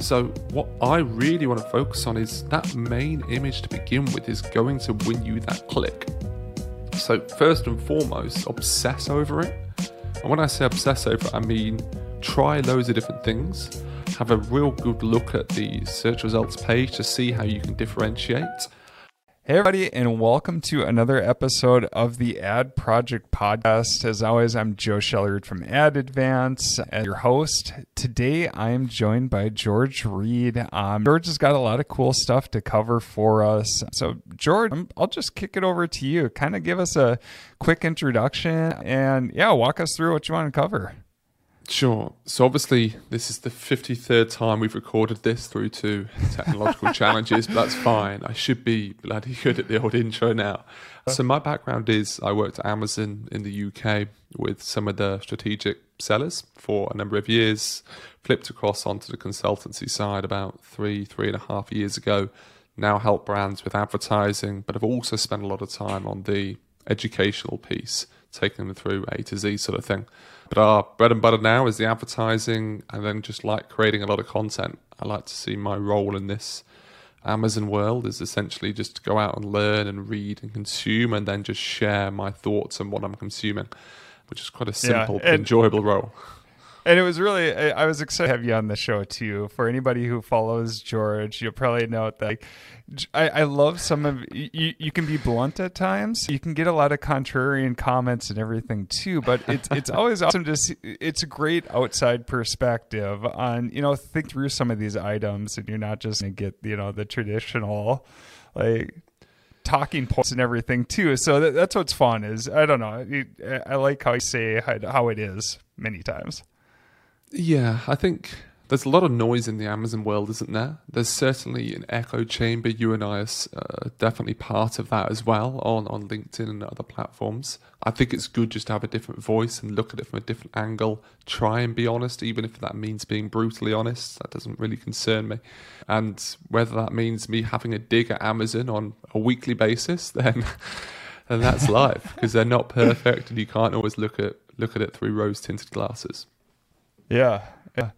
So, what I really want to focus on is that main image to begin with is going to win you that click. So, first and foremost, obsess over it. And when I say obsess over it, I mean try loads of different things, have a real good look at the search results page to see how you can differentiate Hey, everybody, and welcome to another episode of the Ad Project Podcast. As always, I'm Joe Shelerud from Ad Advance, as your host. Today, I am joined by George Reed. Um, George has got a lot of cool stuff to cover for us. So, George, I'll just kick it over to you. Kind of give us a quick introduction and, yeah, walk us through what you want to cover. Sure. So obviously, this is the 53rd time we've recorded this through to technological challenges, but that's fine. I should be bloody good at the old intro now. So my background is I worked at Amazon in the UK with some of the strategic sellers for a number of years, flipped across onto the consultancy side about three, three and a half years ago. Now help brands with advertising, but I've also spent a lot of time on the educational piece, taking them through A to Z sort of thing. But our bread and butter now is the advertising and then just like creating a lot of content. I like to see my role in this Amazon world is essentially just to go out and learn and read and consume and then just share my thoughts and what I'm consuming, which is quite a simple yeah, and, enjoyable role and it was really I was excited to have you on the show too. For anybody who follows George, you'll probably note that I, I love some of you. You can be blunt at times. You can get a lot of contrarian comments and everything too. But it's it's always awesome to see. It's a great outside perspective on you know think through some of these items, and you're not just gonna get you know the traditional like talking points and everything too. So that, that's what's fun is I don't know. I like how you say how it is many times. Yeah, I think there's a lot of noise in the Amazon world, isn't there? There's certainly an echo chamber. You and I are uh, definitely part of that as well on, on LinkedIn and other platforms. I think it's good just to have a different voice and look at it from a different angle. Try and be honest, even if that means being brutally honest. That doesn't really concern me. And whether that means me having a dig at Amazon on a weekly basis, then then that's life because they're not perfect and you can't always look at look at it through rose tinted glasses. Yeah. Yeah.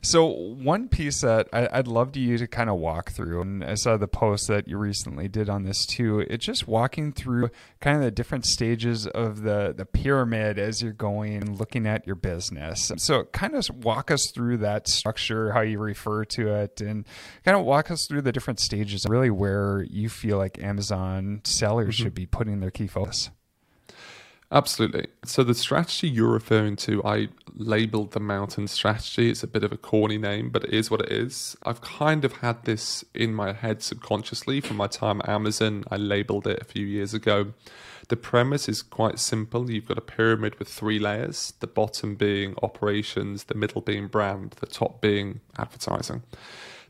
So one piece that I, would love to you to kind of walk through, and I saw the post that you recently did on this too. It's just walking through kind of the different stages of the the pyramid as you're going and looking at your business. So kind of walk us through that structure, how you refer to it, and kind of walk us through the different stages, really where you feel like Amazon sellers mm-hmm. should be putting their key focus. Absolutely. So the strategy you're referring to, I labeled the mountain strategy. It's a bit of a corny name, but it is what it is. I've kind of had this in my head subconsciously from my time at Amazon. I labeled it a few years ago. The premise is quite simple. You've got a pyramid with three layers, the bottom being operations, the middle being brand, the top being advertising.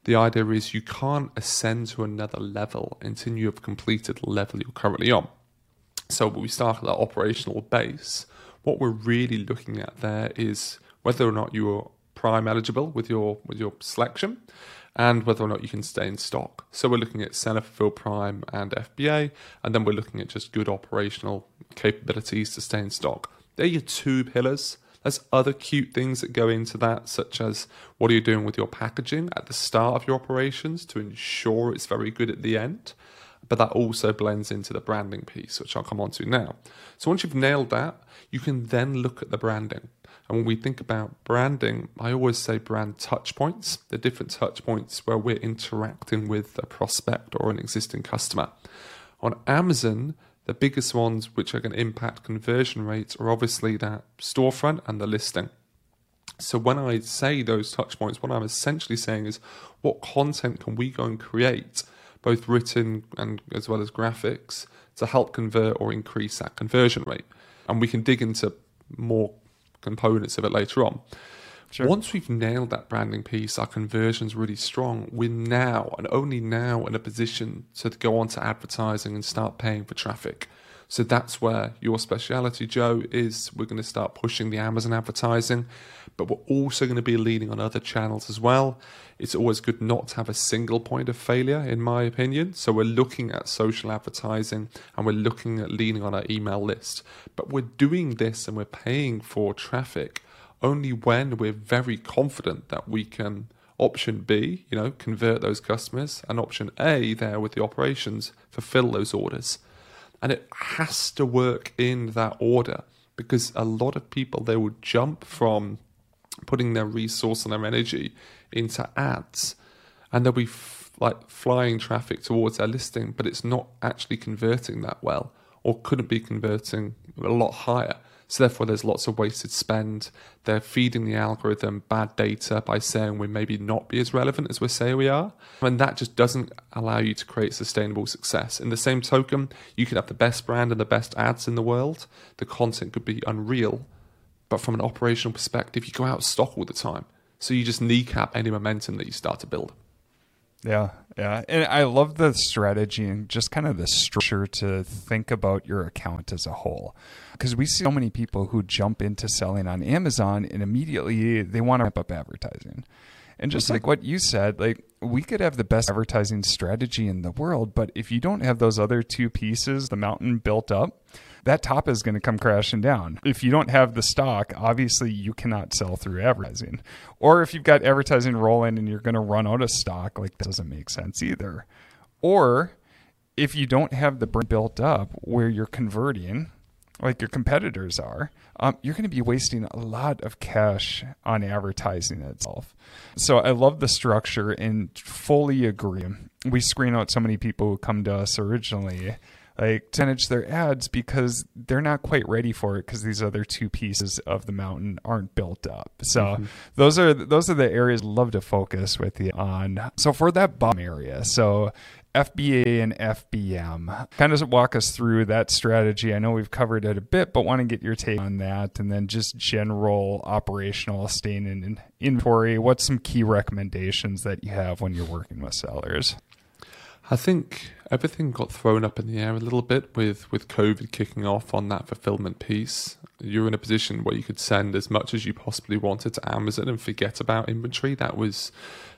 The idea is you can't ascend to another level until you have completed the level you're currently on. So when we start at that operational base. What we're really looking at there is whether or not you're prime eligible with your with your selection and whether or not you can stay in stock. So we're looking at seller fulfill prime and FBA, and then we're looking at just good operational capabilities to stay in stock. They're your two pillars. There's other cute things that go into that, such as what are you doing with your packaging at the start of your operations to ensure it's very good at the end but that also blends into the branding piece, which I'll come on to now. So once you've nailed that, you can then look at the branding. And when we think about branding, I always say brand touch points, the different touch points where we're interacting with a prospect or an existing customer. On Amazon, the biggest ones which are going to impact conversion rates are obviously that storefront and the listing. So when I say those touch points, what I'm essentially saying is what content can we go and create both written and as well as graphics, to help convert or increase that conversion rate. And we can dig into more components of it later on. Sure. Once we've nailed that branding piece, our conversion's really strong. We're now and only now in a position to go on to advertising and start paying for traffic. So that's where your speciality, Joe, is. We're going to start pushing the Amazon advertising, but we're also going to be leaning on other channels as well. It's always good not to have a single point of failure, in my opinion. So we're looking at social advertising and we're looking at leaning on our email list. But we're doing this and we're paying for traffic only when we're very confident that we can option B, you know, convert those customers, and option A there with the operations, fulfill those orders. And it has to work in that order because a lot of people they will jump from putting their resource and their energy into ads and they'll be f- like flying traffic towards their listing, but it's not actually converting that well or couldn't be converting a lot higher. So therefore, there's lots of wasted spend. They're feeding the algorithm bad data by saying we maybe not be as relevant as we say we are, and that just doesn't allow you to create sustainable success. In the same token, you could have the best brand and the best ads in the world. The content could be unreal, but from an operational perspective, you go out of stock all the time. So you just kneecap any momentum that you start to build. Yeah, yeah. And I love the strategy and just kind of the structure to think about your account as a whole. Because we see so many people who jump into selling on Amazon and immediately they want to ramp up advertising. And just mm-hmm. like what you said, like we could have the best advertising strategy in the world, but if you don't have those other two pieces, the mountain built up, that top is going to come crashing down. If you don't have the stock, obviously you cannot sell through advertising. Or if you've got advertising rolling and you're going to run out of stock, like that doesn't make sense either. Or if you don't have the brand built up where you're converting, like your competitors are, um, you're going to be wasting a lot of cash on advertising itself. So I love the structure and fully agree. We screen out so many people who come to us originally like to manage their ads because they're not quite ready for it because these other two pieces of the mountain aren't built up. So mm-hmm. those are those are the areas love to focus with you on. So for that bottom area, so FBA and FBM. Kind of walk us through that strategy. I know we've covered it a bit, but want to get your take on that and then just general operational staying in inventory. What's some key recommendations that you have when you're working with sellers? I think everything got thrown up in the air a little bit with, with COVID kicking off on that fulfillment piece. You're in a position where you could send as much as you possibly wanted to Amazon and forget about inventory. That was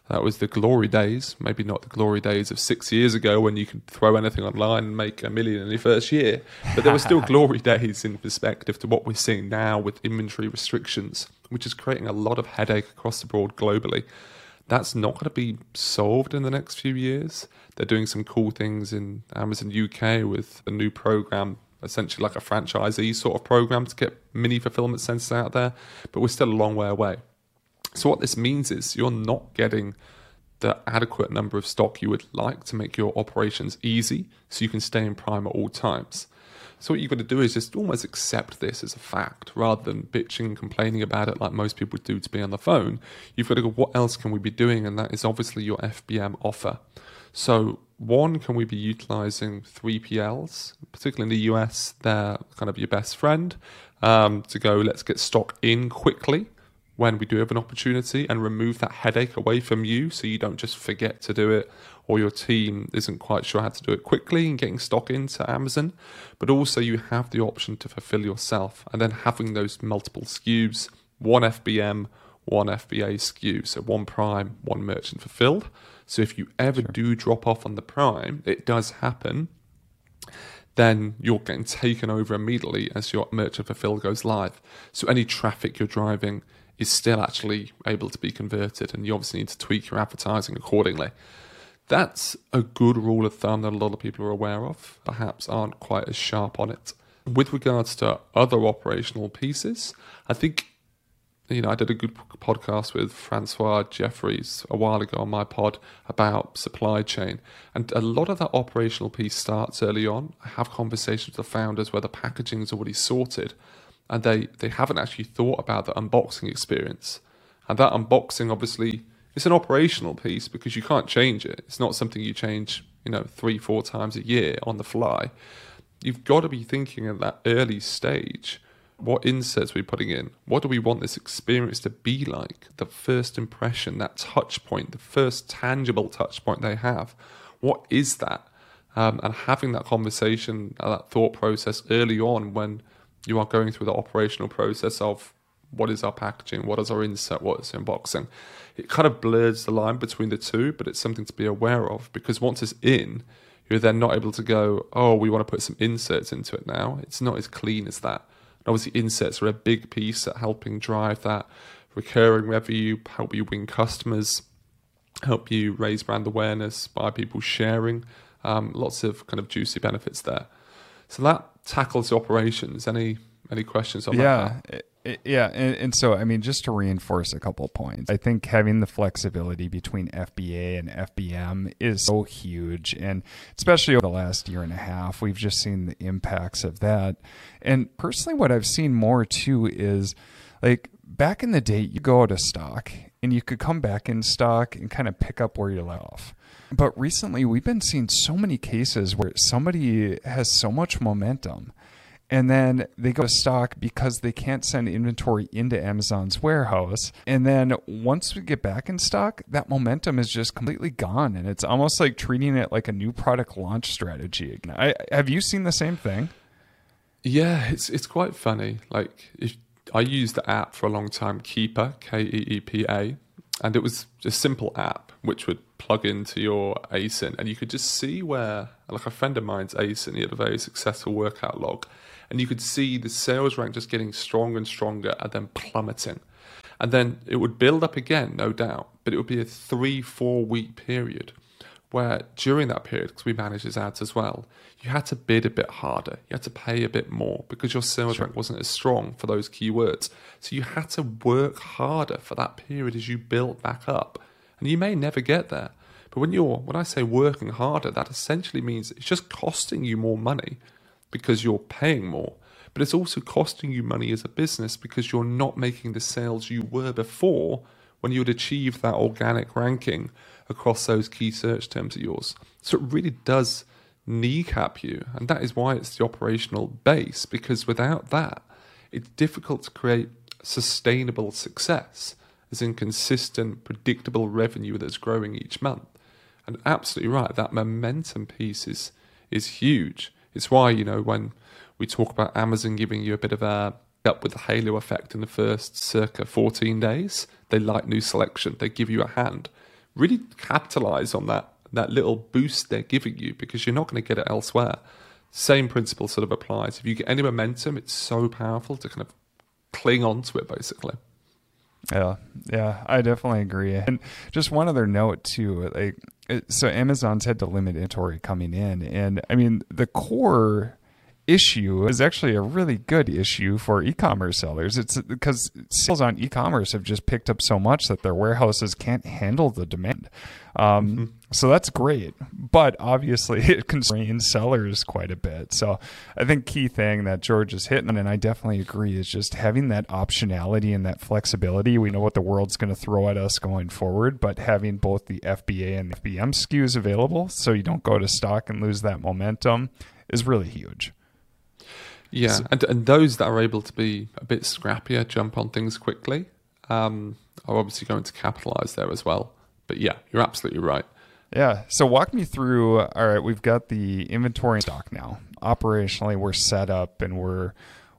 that was the glory days, maybe not the glory days of six years ago when you could throw anything online and make a million in your first year. But there were still glory days in perspective to what we're seeing now with inventory restrictions, which is creating a lot of headache across the board globally. That's not going to be solved in the next few years. They're doing some cool things in Amazon UK with a new program, essentially like a franchisee sort of program to get mini fulfillment centers out there, but we're still a long way away. So, what this means is you're not getting the adequate number of stock you would like to make your operations easy so you can stay in prime at all times. So what you've got to do is just almost accept this as a fact rather than bitching and complaining about it like most people do to be on the phone. You've got to go, what else can we be doing? And that is obviously your FBM offer. So one, can we be utilizing 3PLs, particularly in the US? They're kind of your best friend um, to go, let's get stock in quickly when we do have an opportunity and remove that headache away from you so you don't just forget to do it or your team isn't quite sure how to do it quickly and getting stock into Amazon. But also, you have the option to fulfill yourself and then having those multiple SKUs one FBM, one FBA SKU. So one prime, one merchant fulfilled. So if you ever sure. do drop off on the prime, it does happen then you're getting taken over immediately as your merchant fulfilled goes live. So any traffic you're driving is still actually able to be converted, and you obviously need to tweak your advertising accordingly. That's a good rule of thumb that a lot of people are aware of, perhaps aren't quite as sharp on it. With regards to other operational pieces, I think you know, I did a good podcast with Francois Jeffries a while ago on my pod about supply chain. And a lot of that operational piece starts early on. I have conversations with the founders where the packaging is already sorted and they, they haven't actually thought about the unboxing experience. And that unboxing, obviously, it's an operational piece because you can't change it. It's not something you change, you know, three, four times a year on the fly. You've got to be thinking at that early stage what inserts we're we putting in? What do we want this experience to be like? The first impression, that touch point, the first tangible touch point they have. What is that? Um, and having that conversation, uh, that thought process early on when you are going through the operational process of what is our packaging, what is our insert, what is unboxing. It kind of blurs the line between the two, but it's something to be aware of because once it's in, you're then not able to go, oh, we want to put some inserts into it now. It's not as clean as that. And obviously, inserts are a big piece at helping drive that recurring revenue, help you win customers. help you raise brand awareness by people sharing. Um, lots of kind of juicy benefits there. So that tackles the operations. Any any questions on yeah, that? yeah, and, and, so I mean, just to reinforce a couple points, I think having the flexibility between FBA and FBM is so huge, and especially over the last year and a half, we've just seen the impacts of that. And personally, what I've seen more too is like back in the day, you go out of stock and you could come back in stock and kind of pick up where you left off. But recently, we've been seeing so many cases where somebody has so much momentum and then they go to stock because they can't send inventory into Amazon's warehouse. And then once we get back in stock, that momentum is just completely gone. And it's almost like treating it like a new product launch strategy. I, have you seen the same thing? Yeah, it's it's quite funny. Like if I used the app for a long time, Keepa, K E E P A, and it was a simple app which would plug into your ASIN, and you could just see where, like a friend of mine's ASIN, he had a very successful workout log, and you could see the sales rank just getting stronger and stronger, and then plummeting, and then it would build up again, no doubt, but it would be a three, four week period where during that period, because we manage his ads as well, you had to bid a bit harder. You had to pay a bit more because your sales sure. rank wasn't as strong for those keywords. So you had to work harder for that period as you built back up. And you may never get there. But when you're, when I say working harder, that essentially means it's just costing you more money because you're paying more. But it's also costing you money as a business because you're not making the sales you were before when you had achieved that organic ranking across those key search terms of yours. So it really does kneecap you. And that is why it's the operational base, because without that, it's difficult to create sustainable success, as in consistent, predictable revenue that's growing each month. And absolutely right, that momentum piece is, is huge. It's why, you know, when we talk about Amazon giving you a bit of a up with the halo effect in the first circa 14 days, they like new selection, they give you a hand. Really capitalize on that that little boost they're giving you because you're not going to get it elsewhere. Same principle sort of applies. If you get any momentum, it's so powerful to kind of cling on to it basically. Yeah, yeah, I definitely agree. And just one other note too, like so Amazon's had to limit inventory coming in, and I mean the core issue is actually a really good issue for e-commerce sellers. It's because sales on e-commerce have just picked up so much that their warehouses can't handle the demand. Um, mm-hmm. So that's great, but obviously it constrains sellers quite a bit. So I think key thing that George is hitting, and I definitely agree, is just having that optionality and that flexibility. We know what the world's going to throw at us going forward, but having both the FBA and the FBM SKUs available, so you don't go to stock and lose that momentum, is really huge. Yeah, so, and and those that are able to be a bit scrappier, jump on things quickly, um, are obviously going to capitalize there as well. But yeah, you're absolutely right. Yeah. So walk me through. All right, we've got the inventory stock now. Operationally, we're set up and we're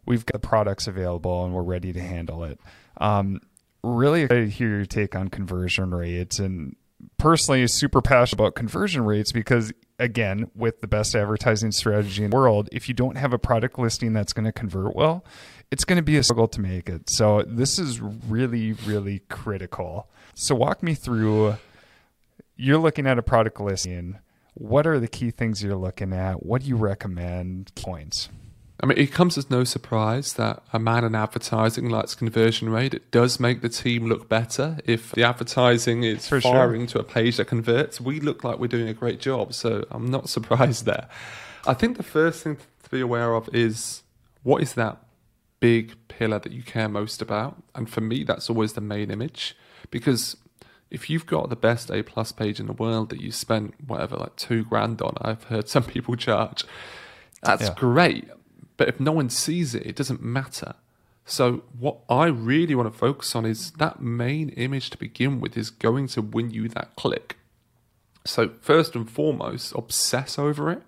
we've got the products available and we're ready to handle it. Um, really excited to hear your take on conversion rates and personally super passionate about conversion rates because again with the best advertising strategy in the world if you don't have a product listing that's going to convert well it's going to be a struggle to make it. So this is really really critical. So walk me through you're looking at a product listing. What are the key things you're looking at? What do you recommend? Points I mean, it comes as no surprise that a man in advertising likes conversion rate. It does make the team look better. If the advertising is For firing sure. to a page that converts, we look like we're doing a great job. So I'm not surprised there. I think the first thing to be aware of is what is that big pillar that you care most about? And for me, that's always the main image because if you've got the best A plus page in the world that you spent whatever like two grand on, I've heard some people charge. That's yeah. great but if no one sees it, it doesn't matter. So, what I really want to focus on is that main image to begin with is going to win you that click. So, first and foremost, obsess over it.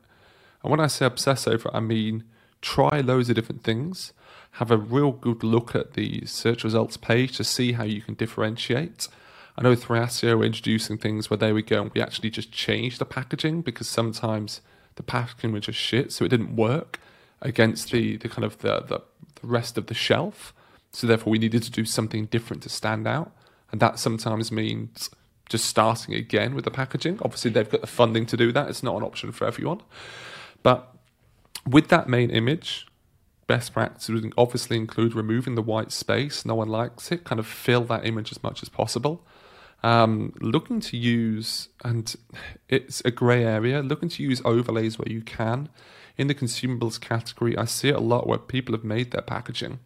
And when I say obsess over it, I mean try loads of different things, have a real good look at the search results page to see how you can differentiate. I know Thrasio are introducing things where there we go, and we actually just changed the packaging because sometimes the packaging was just shit, so it didn't work against the, the kind of the, the, the rest of the shelf. So therefore, we needed to do something different to stand out, and that sometimes means just starting again with the packaging. Obviously, they've got the funding to do that. It's not an option for everyone. But with that main image, best practice would obviously include removing the white space. No one likes it. Kind of fill that image as much as possible. Um, looking to use, and it's a grey area, looking to use overlays where you can. In the consumables category, I see it a lot where people have made their packaging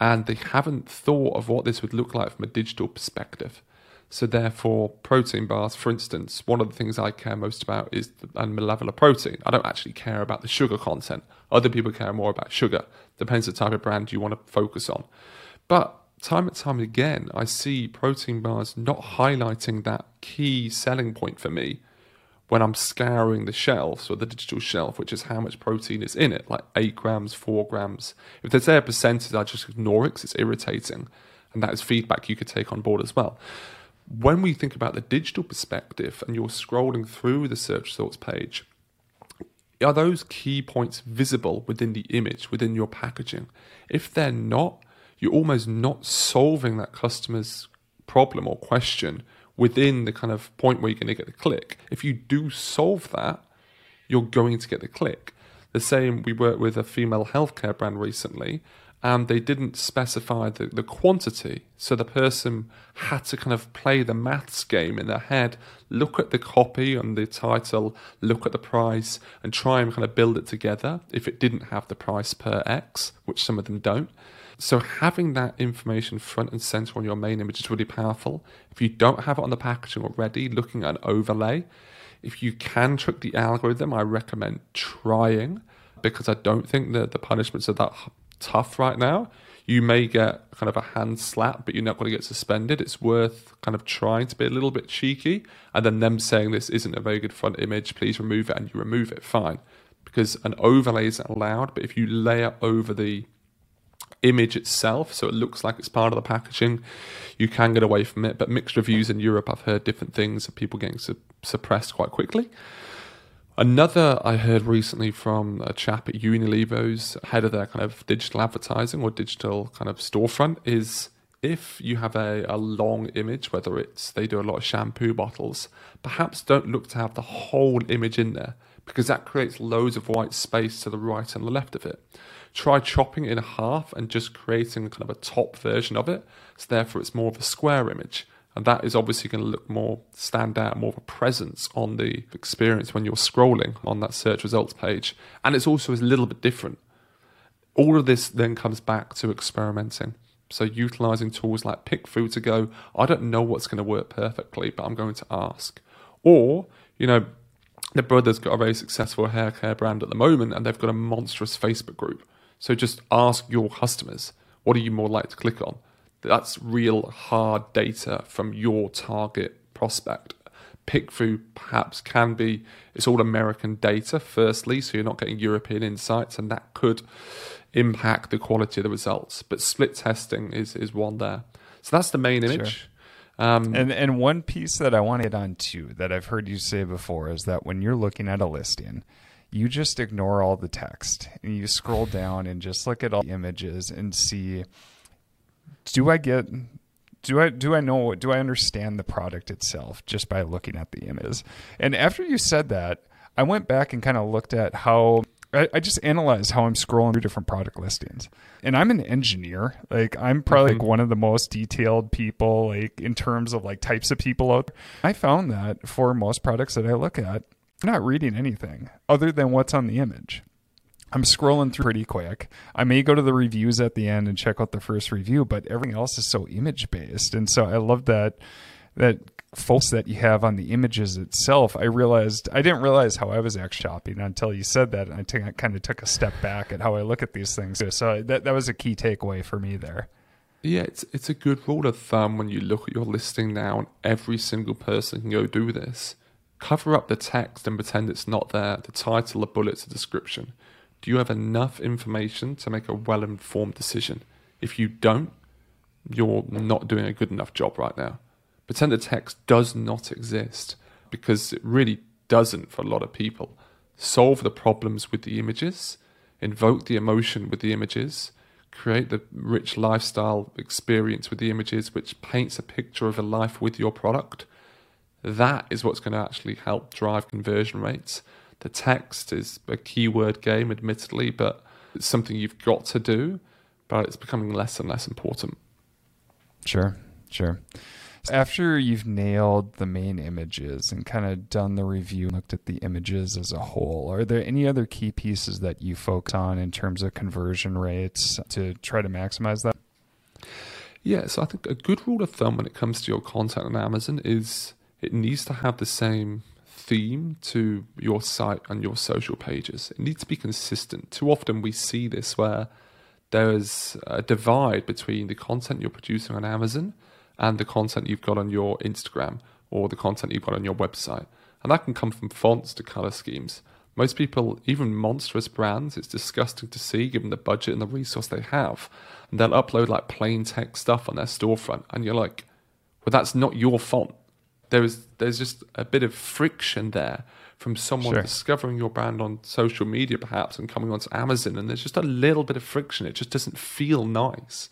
and they haven't thought of what this would look like from a digital perspective. So therefore, protein bars, for instance, one of the things I care most about is the level of protein. I don't actually care about the sugar content. Other people care more about sugar. Depends the type of brand you want to focus on. But time and time again, I see protein bars not highlighting that key selling point for me when I'm scouring the shelves or the digital shelf, which is how much protein is in it, like 8 grams, 4 grams. If there's a percentage, I just ignore it because it's irritating. And that is feedback you could take on board as well when we think about the digital perspective and you're scrolling through the search results page, are those key points visible within the image, within your packaging? If they're not, you're almost not solving that customer's problem or question within the kind of point where you're going to get the click. If you do solve that, you're going to get the click. The same, we worked with a female healthcare brand recently, and they didn't specify the, the quantity. So the person had to kind of play the maths game in their head, look at the copy and the title, look at the price, and try and kind of build it together if it didn't have the price per X, which some of them don't. So having that information front and center on your main image is really powerful. If you don't have it on the packaging already, looking at an overlay, if you can trick the algorithm, I recommend trying because I don't think that the punishments are that tough right now. You may get kind of a hand slap, but you're not going to get suspended. It's worth kind of trying to be a little bit cheeky and then them saying this isn't a very good front image, please remove it, and you remove it, fine. Because an overlay isn't allowed, but if you layer over the image itself, so it looks like it's part of the packaging, you can get away from it. But mixed reviews in Europe, I've heard different things of people getting su- suppressed quite quickly. Another I heard recently from a chap at Unilever's head of their kind of digital advertising or digital kind of storefront is if you have a, a long image, whether it's they do a lot of shampoo bottles, perhaps don't look to have the whole image in there because that creates loads of white space to the right and the left of it. Try chopping it in half and just creating kind of a top version of it. So therefore it's more of a square image. And that is obviously going to look more stand out, more of a presence on the experience when you're scrolling on that search results page. And it's also a little bit different. All of this then comes back to experimenting. So utilizing tools like PickFu to go, I don't know what's going to work perfectly, but I'm going to ask. Or, you know, the brother's got a very successful hair care brand at the moment and they've got a monstrous Facebook group. So just ask your customers, what are you more likely to click on? That's real hard data from your target prospect. PickFu perhaps can be, it's all American data, firstly, so you're not getting European insights, and that could impact the quality of the results. But split testing is, is one there. So that's the main image. Sure. Um, and and one piece that I want to get on too that I've heard you say before is that when you're looking at a listing, you just ignore all the text and you scroll down and just look at all the images and see do I get do I do I know do I understand the product itself just by looking at the images? And after you said that, I went back and kind of looked at how I, I, just analyzed how I'm scrolling through different product listings. And I'm an engineer. Like I'm probably mm-hmm. like one of the most detailed people like in terms of like types of people out there. I found that for most products that I look at, I'm not reading anything other than what's on the image. I'm scrolling through pretty quick. I may go to the reviews at the end and check out the first review, but everything else is so image based. And so I love that that focus that you have on the images itself. I realized I didn't realize how I was actually shopping until you said that, and I, t- I kind of took a step back at how I look at these things. So that that was a key takeaway for me there. Yeah, it's it's a good rule of thumb when you look at your listing now, and every single person can go do this. Cover up the text and pretend it's not there. The title, the bullets, the description do you have enough information to make a well informed decision? If you don't, you're not doing a good enough job right now. Pretend the text does not exist because it really doesn't for a lot of people. Solve the problems with the images, invoke the emotion with the images, create the rich lifestyle experience with the images, which paints a picture of a life with your product. That is what's going to actually help drive conversion rates. The text is a keyword game, admittedly, but it's something you've got to do, but it's becoming less and less important. Sure, sure. After you've nailed the main images and kind of done the review, looked at the images as a whole, are there any other key pieces that you focus on in terms of conversion rates to try to maximize that? Yeah, so I think a good rule of thumb when it comes to your content on Amazon is it needs to have the same theme to your site and your social pages. It needs to be consistent. Too often we see this where there is a divide between the content you're producing on Amazon and the content you've got on your Instagram or the content you've got on your website. And that can come from fonts to color schemes. Most people, even monstrous brands, it's disgusting to see given the budget and the resource they have. And they'll upload like plain text stuff on their storefront. And you're like, well, that's not your font. There is, there's just a bit of friction there from someone sure. discovering your brand on social media, perhaps, and coming onto Amazon. And there's just a little bit of friction. It just doesn't feel nice.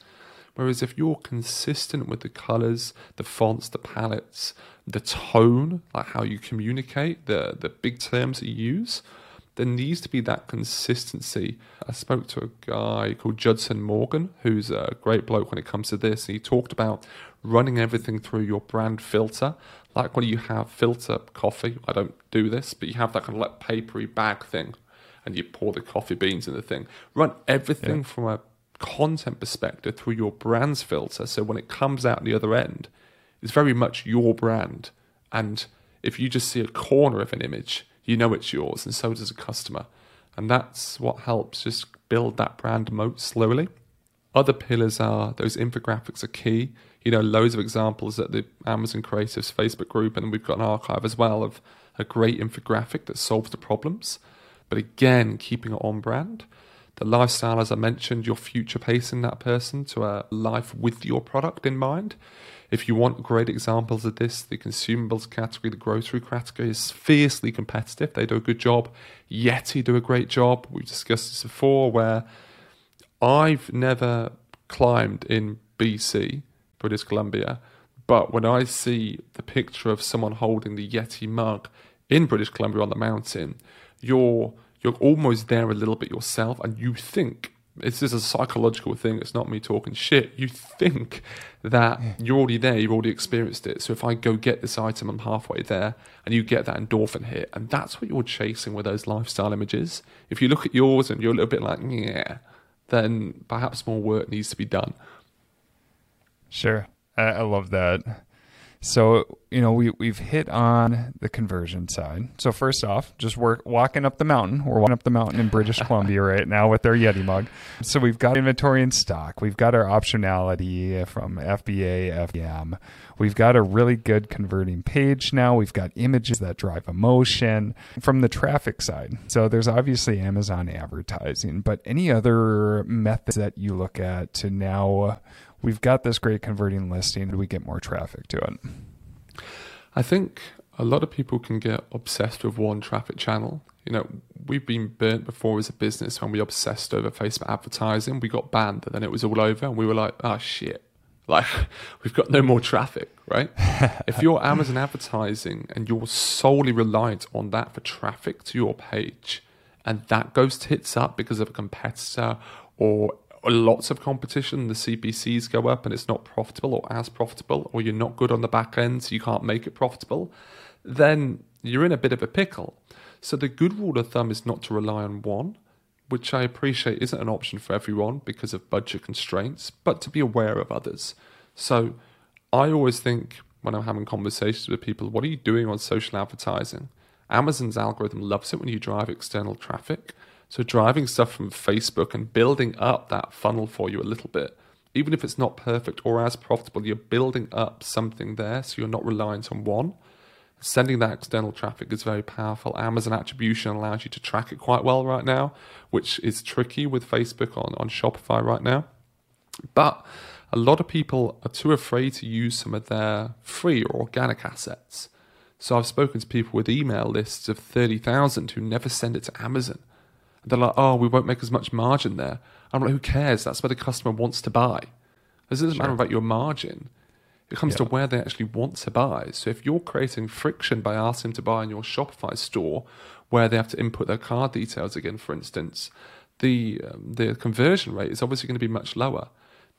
Whereas if you're consistent with the colors, the fonts, the palettes, the tone, like how you communicate, the the big terms that you use, there needs to be that consistency. I spoke to a guy called Judson Morgan, who's a great bloke when it comes to this. And he talked about running everything through your brand filter. Like when you have filter coffee, I don't do this, but you have that kind of like papery bag thing and you pour the coffee beans in the thing. Run everything yeah. from a content perspective through your brand's filter. So when it comes out the other end, it's very much your brand. And if you just see a corner of an image, you know it's yours, and so does a customer. And that's what helps just build that brand moat slowly. Other pillars are those infographics are key. You know, loads of examples at the Amazon Creatives Facebook group, and we've got an archive as well of a great infographic that solves the problems. But again, keeping it on brand. The lifestyle, as I mentioned, you're future pacing that person to a life with your product in mind. If you want great examples of this, the consumables category, the grocery category is fiercely competitive. They do a good job. Yeti do a great job. We've discussed this before where I've never climbed in BC, British Columbia, but when I see the picture of someone holding the Yeti mug in British Columbia on the mountain, you're you're almost there a little bit yourself, and you think it's just a psychological thing. It's not me talking shit. You think that yeah. you're already there, you've already experienced it. So if I go get this item, I'm halfway there, and you get that endorphin hit, and that's what you're chasing with those lifestyle images. If you look at yours and you're a little bit like, yeah, then perhaps more work needs to be done. Sure, I, I love that. So, you know, we, we've hit on the conversion side. So, first off, just work walking up the mountain. We're walking up the mountain in British Columbia right now with our Yeti mug. So, we've got inventory in stock. We've got our optionality from FBA, FBM. We've got a really good converting page now. We've got images that drive emotion from the traffic side. So, there's obviously Amazon advertising, but any other methods that you look at to now we've got this great converting listing. Do we get more traffic to it? I think a lot of people can get obsessed with one traffic channel. You know, we've been burnt before as a business when we obsessed over Facebook advertising. We got banned and then it was all over and we were like, oh shit. Like, we've got no more traffic, right? if you're Amazon advertising and you're solely reliant on that for traffic to your page, and that goes tits up because of a competitor or lots of competition, the CPCs go up and it's not profitable or as profitable, or you're not good on the back end, so you can't make it profitable, then you're in a bit of a pickle. So the good rule of thumb is not to rely on one, which I appreciate isn't an option for everyone because of budget constraints, but to be aware of others. So I always think when I'm having conversations with people, what are you doing on social advertising? Amazon's algorithm loves it when you drive external traffic. So driving stuff from Facebook and building up that funnel for you a little bit, even if it's not perfect or as profitable, you're building up something there so you're not reliant on one. Sending that external traffic is very powerful. Amazon attribution allows you to track it quite well right now, which is tricky with Facebook on, on Shopify right now. But a lot of people are too afraid to use some of their free or organic assets. So I've spoken to people with email lists of 30,000 who never send it to Amazon they're like, oh, we won't make as much margin there. I'm like, who cares? That's where the customer wants to buy. This doesn't sure. matter about your margin. It comes to where they actually want to buy. So if you're creating friction by asking them to buy in your Shopify store, where they have to input their card details again, for instance, the um, the conversion rate is obviously going to be much lower.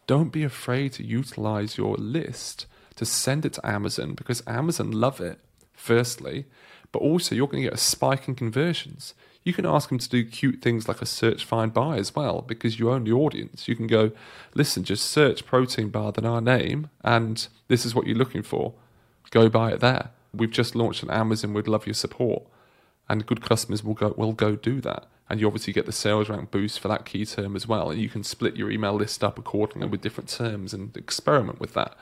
Don't be afraid to utilize your list to send it to Amazon because Amazon love it. Firstly, but also you're going to get a spike in conversions. You can ask them to do cute things like a search find buy as well because you own the audience. You can go, listen, just search protein bar then our name, and this is what you're looking for. Go buy it there. We've just launched on Amazon. We'd love your support, and good customers will go will go do that. And you obviously get the sales rank boost for that key term as well. And you can split your email list up accordingly with different terms and experiment with that.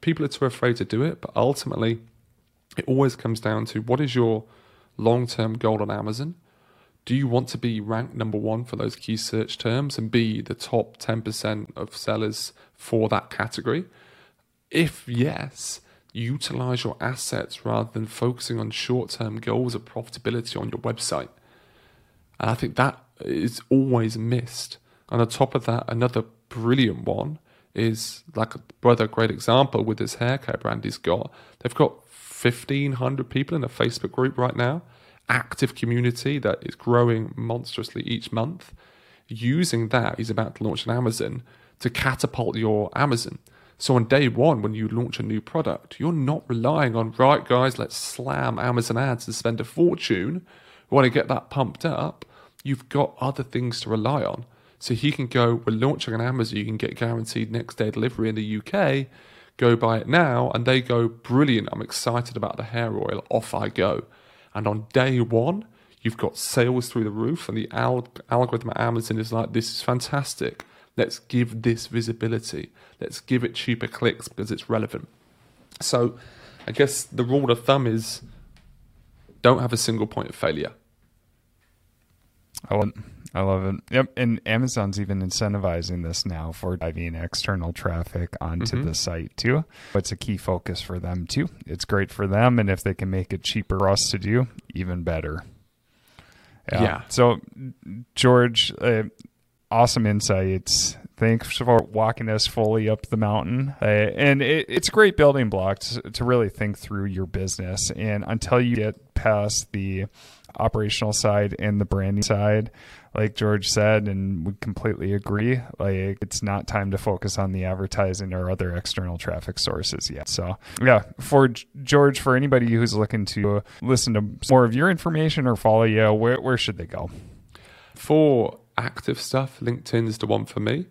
People are too afraid to do it, but ultimately, it always comes down to what is your long term goal on Amazon? Do you want to be ranked number one for those key search terms and be the top 10% of sellers for that category? If yes, utilize your assets rather than focusing on short term goals of profitability on your website. And I think that is always missed. And on top of that, another brilliant one is like a brother, great example with this hair care brand he's got. They've got 1,500 people in a Facebook group right now, active community that is growing monstrously each month. Using that, he's about to launch on Amazon to catapult your Amazon. So on day one, when you launch a new product, you're not relying on, right, guys, let's slam Amazon ads and spend a fortune. We want to get that pumped up. You've got other things to rely on. So he can go, we're launching on Amazon, you can get guaranteed next day delivery in the UK. Go buy it now. And they go, brilliant, I'm excited about the hair oil. Off I go. And on day one, you've got sales through the roof, and the al- algorithm at Amazon is like, this is fantastic. Let's give this visibility. Let's give it cheaper clicks because it's relevant. So I guess the rule of thumb is don't have a single point of failure. I love, I love it. Yep. And Amazon's even incentivizing this now for driving external traffic onto Mm-hmm. the site too. It's a key focus for them too. It's great for them. And if they can make it cheaper for us to do, even better. Yeah. So, George, uh, awesome insights. Thanks for walking us fully up the mountain. Uh, and it, it's a great building block to, to really think through your business. And until you get past the operational side and the branding side, like George said, and we completely agree, like it's not time to focus on the advertising or other external traffic sources yet. So, yeah, for George, for anybody who's looking to listen to more of your information or follow you, where, where should they go? For active stuff, LinkedIn is the one for me.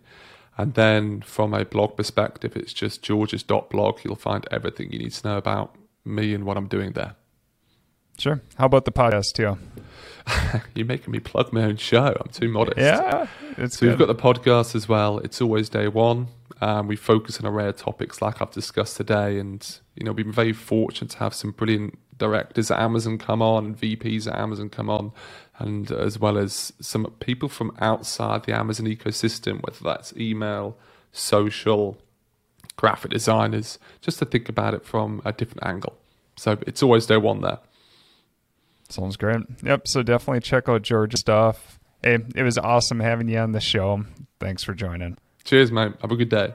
And then from a blog perspective, it's just georges.blog. You'll find everything you need to know about me and what I'm doing there. Sure. How about the podcast too? You're making me plug my own show. I'm too modest. Yeah, it's So we've got the podcast as well. It's always day one. Um, we focus on a of topics like I've discussed today, and you know we've been very fortunate to have some brilliant directors at Amazon come on and VPs at Amazon come on, and as well as some people from outside the Amazon ecosystem, whether that's email, social, graphic designers, just to think about it from a different angle. So it's always day one there. Sounds great. Yep. So definitely check out George's stuff. Hey, it was awesome having you on the show. Thanks for joining. Cheers, mate. Have a good day.